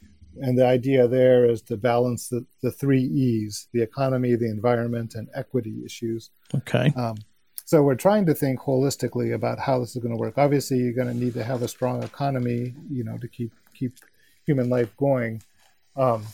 And the idea there is to balance the, the three E's: the economy, the environment, and equity issues. Okay. Um, so we're trying to think holistically about how this is going to work. Obviously, you're going to need to have a strong economy, you know, to keep keep human life going. Um,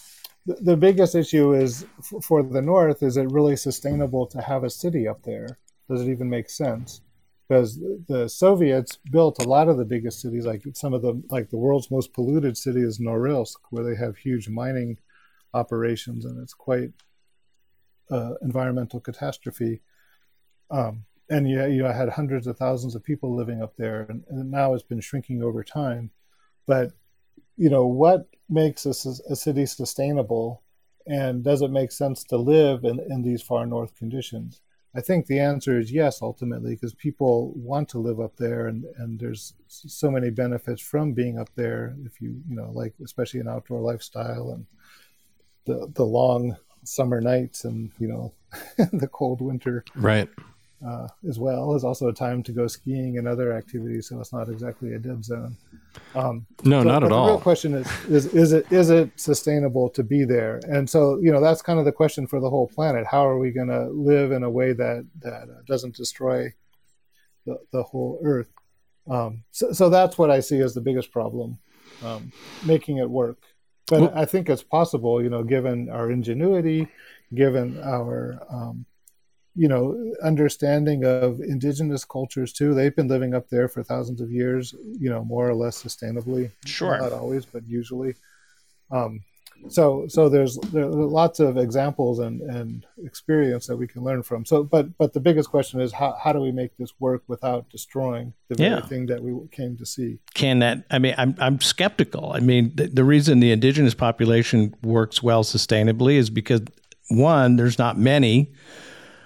the, biggest issue is for the North: is it really sustainable to have a city up there? Does it even make sense? Because the Soviets built a lot of the biggest cities, like some of the like the world's most polluted city is Norilsk, where they have huge mining operations, and it's quite uh, environmental catastrophe. Um, and you, you had hundreds of thousands of people living up there, and, and now it's been shrinking over time. But you know what makes a, a city sustainable, and does it make sense to live in, in these far north conditions? I think the answer is yes, ultimately, because people want to live up there, and, and there's so many benefits from being up there. If you you know like especially an outdoor lifestyle and the the long summer nights and you know the cold winter, right? uh, as well. There's also a time to go skiing and other activities, so it's not exactly a dead zone. Um, no, so, not at all. The real question is, is is it is it sustainable to be there? And so you know that's kind of the question for the whole planet. How are we going to live in a way that that uh, doesn't destroy the the whole Earth? Um, so, so that's what I see as the biggest problem, um, making it work. But well, I think it's possible, you know, given our ingenuity, given our um, you know understanding of indigenous cultures too. They've been living up there for thousands of years you know more or less sustainably. Sure. Not always but usually. Um, so so there's there lots of examples and and experience that we can learn from. So but but the biggest question is how, how do we make this work without destroying the very thing that we came to see? Can that i mean i'm, I'm skeptical. I mean the, the reason the indigenous population works well sustainably is because one there's not many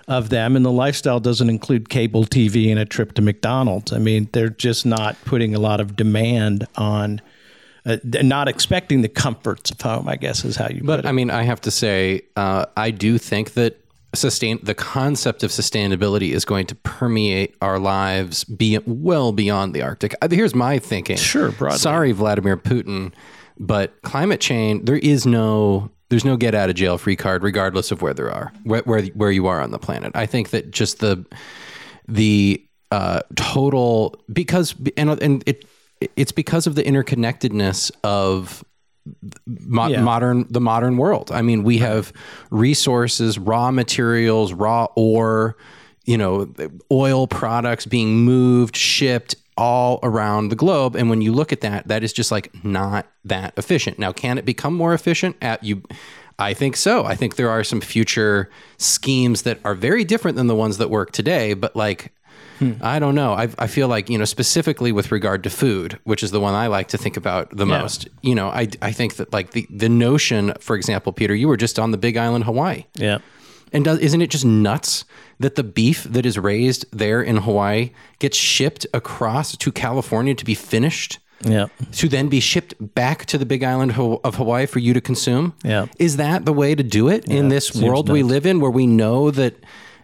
of them, and the lifestyle doesn't include cable TV and a trip to McDonald's. I mean, they're just not putting a lot of demand on. Uh, not expecting the comforts of home, I guess, is how you. Put it. But I mean, I have to say, uh, I do think that sustain the concept of sustainability is going to permeate our lives be well beyond the Arctic. Uh, here's my thinking. Sure, broadly. Sorry, Vladimir Putin, but climate change. There is no there's no get out of jail free card, regardless of where there are where, where where you are on the planet. I think that just the the uh, total because and and it it's because of the interconnectedness of Mo- yeah. modern the modern world. I mean, we have resources, raw materials, raw ore, you know, oil products being moved, shipped all around the globe. And when you look at that, that is just like not that efficient. Now, can it become more efficient? At you, I think so. I think there are some future schemes that are very different than the ones that work today. But like, hmm. I don't know. I, I feel like you know specifically with regard to food, which is the one I like to think about the yeah. most. You know, I I think that like the the notion, for example, Peter, you were just on the Big Island, Hawaii. Yeah. And does, isn't it just nuts that the beef that is raised there in Hawaii gets shipped across to California to be finished? Yeah. To then be shipped back to the Big Island of Hawaii for you to consume? Yeah. Is that the way to do it yeah, in this world nuts. we live in, where we know that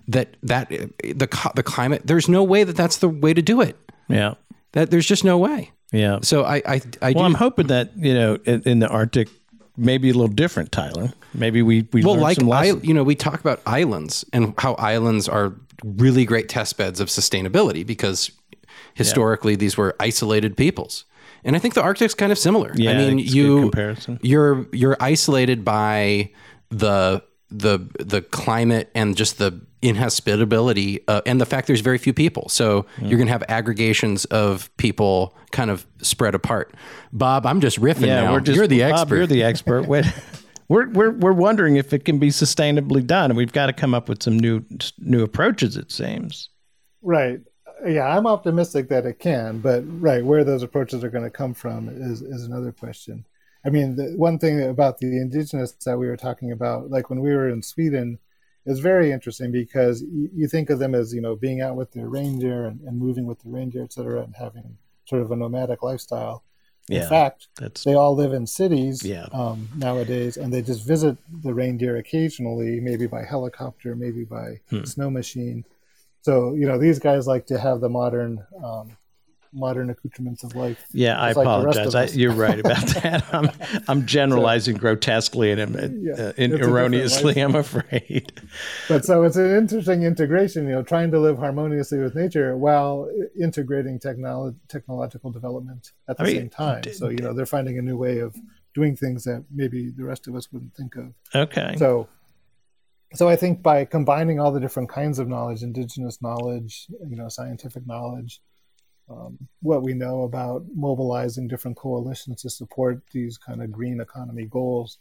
that that the the climate? There's no way that that's the way to do it. Yeah. That there's just no way. Yeah. So I I, I well, do, I'm hoping that you know in, in the Arctic maybe a little different, Tyler. Maybe we we well, like I, you know, we talk about islands and how islands are really great test beds of sustainability because historically yeah. these were isolated peoples. And I think the Arctic's kind of similar. Yeah, I mean, you you're you're isolated by the the the climate and just the inhospitability uh, and the fact there's very few people. So mm. you're going to have aggregations of people kind of spread apart. Bob, I'm just riffing yeah, now. We're just, you're the expert. Bob, you're the expert. we're, we're, we're wondering if it can be sustainably done. And we've got to come up with some new new approaches, it seems. Right. Yeah, I'm optimistic that it can, but right where those approaches are going to come from is is another question. I mean, the one thing about the indigenous that we were talking about, like when we were in Sweden, is very interesting because you, you think of them as you know being out with their reindeer and, and moving with the reindeer, et cetera, and having sort of a nomadic lifestyle. Yeah, In fact, that's they all live in cities Yeah. um, nowadays, and they just visit the reindeer occasionally, maybe by helicopter, maybe by Hmm. snow machine. So you know, these guys like to have the modern, um, modern accoutrements of life. yeah. I like apologize. I, you're right about that. I'm I'm generalizing grotesquely and uh, Yeah, uh, it's a different erroneously. I'm afraid. But so it's an interesting integration. You know, trying to live harmoniously with nature while integrating technolo- technological development at the I mean, same time. d- So you know, they're finding a new way of doing things that maybe the rest of us wouldn't think of. Okay. So, so I think by combining all the different kinds of knowledge, indigenous knowledge, you know, scientific knowledge, um, what we know about mobilizing different coalitions to support these kind of green economy goals,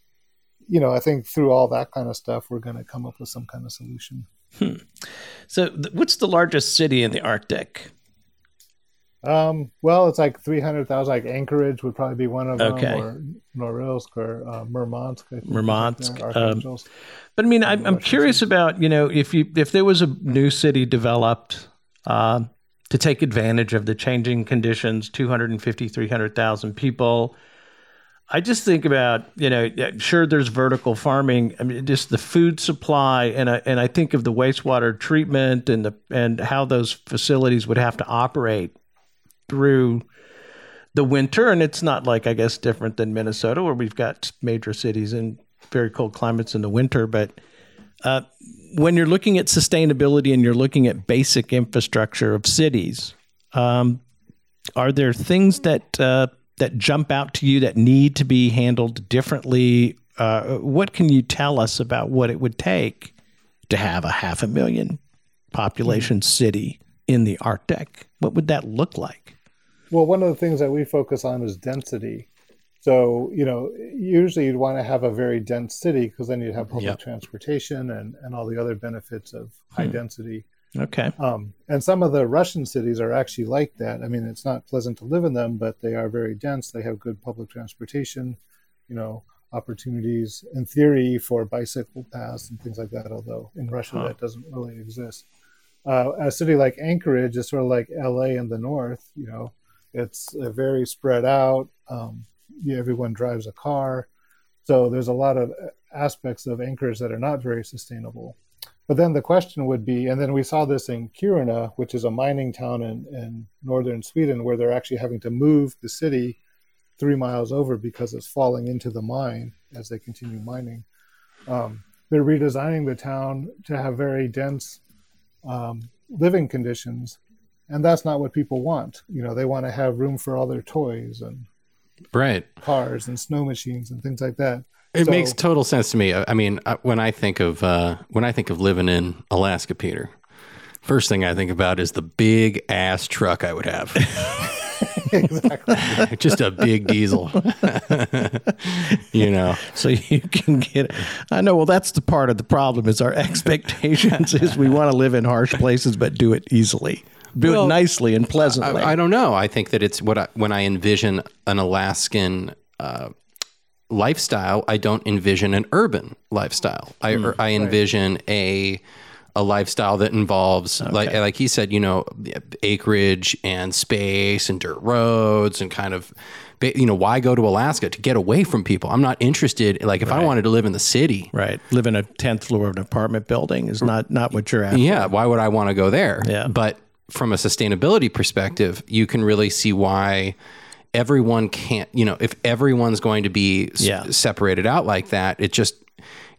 you know, I think through all that kind of stuff, we're going to come up with some kind of solution. So, th- what's the largest city in the Arctic? Um, well, it's like 300,000, like Anchorage would probably be one of them, Okay. or Norilsk or uh, Murmansk. I think Murmansk, um, But I mean, I'm, I'm curious about you know if you if there was a new city developed uh, to take advantage of the changing conditions, 250, 300,000 people. I just think about you know sure there's vertical farming. I mean just the food supply and I, and I think of the wastewater treatment and the and how those facilities would have to operate through the winter and it's not like I guess different than Minnesota where we've got major cities in very cold climates in the winter but uh, when you're looking at sustainability and you're looking at basic infrastructure of cities um, are there things that uh, that jump out to you that need to be handled differently? Uh, what can you tell us about what it would take to have a half a million population city in the Arctic? What would that look like? Well, one of the things that we focus on is density. So, you know, usually you'd want to have a very dense city because then you'd have public Yep. transportation and, and all the other benefits of high density. okay Um, and some of the Russian cities are actually like that. I mean, it's not pleasant to live in them, but they are very dense. They have good public transportation, you know, opportunities in theory for bicycle paths and things like that, although in Russia Huh. that doesn't really exist. Uh, a city like Anchorage is sort of like LA in the north, you know, it's uh, very spread out. Um, yeah, everyone drives a car. So there's a lot of aspects of Anchorage that are not very sustainable. But then the question would be, and then we saw this in Kiruna, which is a mining town in, in northern Sweden, where they're actually having to move the city three miles over because it's falling into the mine as they continue mining. Um, they're redesigning the town to have very dense um, living conditions, and that's not what people want. You know, they want to have room for all their toys and Right. cars and snow machines and things like that. It So- makes total sense to me. I I mean, uh, when I think of uh, when I think of living in Alaska, Peter, first thing I think about is the big ass truck I would have. exactly. Just a big diesel. you know. so you can get i know well that's the part of the problem is our expectations is we want to live in harsh places but do it easily do Well, it nicely and pleasantly I, I don't know. I think that it's what I, when I envision an Alaskan uh, lifestyle, I don't envision an urban lifestyle. I or I envision a a lifestyle that involves like like he said, you know, acreage and space and dirt roads and kind of you know why go to Alaska to get away from people. I'm not interested like if I wanted to live in the city. right live in a 10th floor of an apartment building is not not what you're after Yeah, why would I want to go there? Yeah. But from a sustainability perspective, you can really see why everyone can't, you know, if everyone's going to be s- separated out like that, it just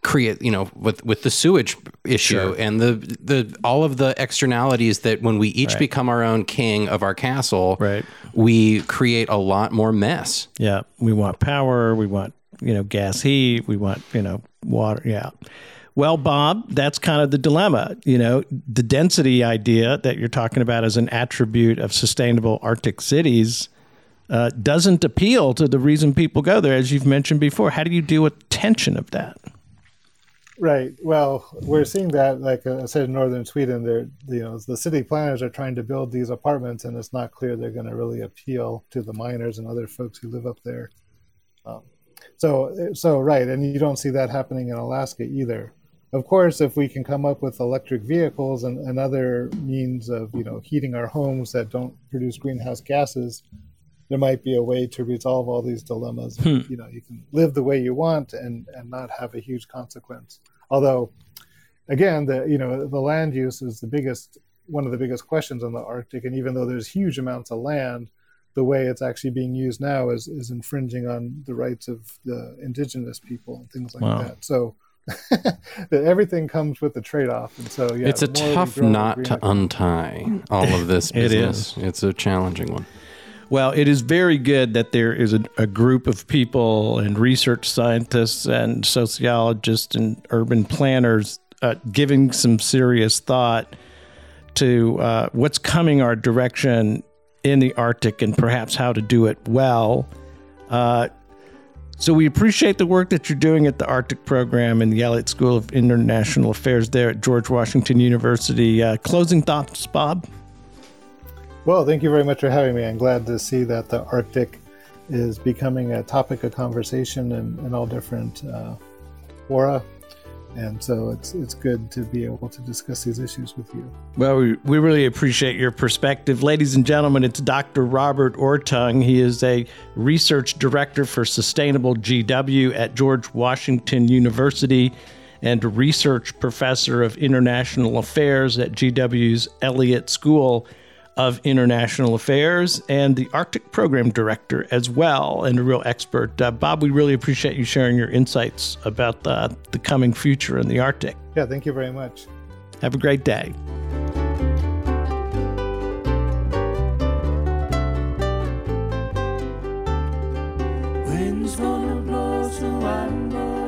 create, you know, with with the sewage issue and the the all of the externalities that when we each become our own king of our castle, Right. we create a lot more mess. yeah. We want power. We want you know gas heat. We want you know water. Yeah well bob that's kind of the dilemma you know the density idea that you're talking about as an attribute of sustainable arctic cities uh, doesn't appeal to the reason people go there as you've mentioned before how do you deal with tension of that Right. Well, we're seeing that, like uh, I said, in northern Sweden, they're you know the city planners are trying to build these apartments, and it's not clear they're going to really appeal to the miners and other folks who live up there. Um, so, so right, and you don't see that happening in Alaska either. Of course, if we can come up with electric vehicles and, and other means of you know heating our homes that don't produce greenhouse gases, there might be a way to resolve all these dilemmas. Hmm. You know, you can live the way you want and and not have a huge consequence. Although, again, the you know the land use is the biggest one of the biggest questions in the Arctic, and even though there's huge amounts of land, the way it's actually being used now is is infringing on the rights of the indigenous people and things like Wow. that. So. that everything comes with a trade-off, and so yeah, it's a the more we tough grow, knot to untie all of this It business. It's a challenging one. Well, it is very good that there is a, a group of people and research scientists and sociologists and urban planners uh, giving some serious thought to uh, what's coming our direction in the Arctic and perhaps how to do it well. Uh, so we appreciate the work that you're doing at the Arctic program in the Elliott School of International Affairs there at George Washington University. Uh, closing thoughts, Bob? Well, thank you very much for having me. I'm glad to see that the Arctic is becoming a topic of conversation in, in all different uh, fora. And so it's it's good to be able to discuss these issues with you. Well, we, we really appreciate your perspective. Ladies and gentlemen, it's Dr. Robert Orttung. He is a research director for Sustainable GW at George Washington University and research professor of international affairs at GW's Elliott School of International Affairs and the Arctic Program Director as well, and a real expert. Uh, Bob, we really appreciate you sharing your insights about the, the coming future in the Arctic. Yeah, thank you very much. Have a great day. Wind's gonna blow, so I'm gonna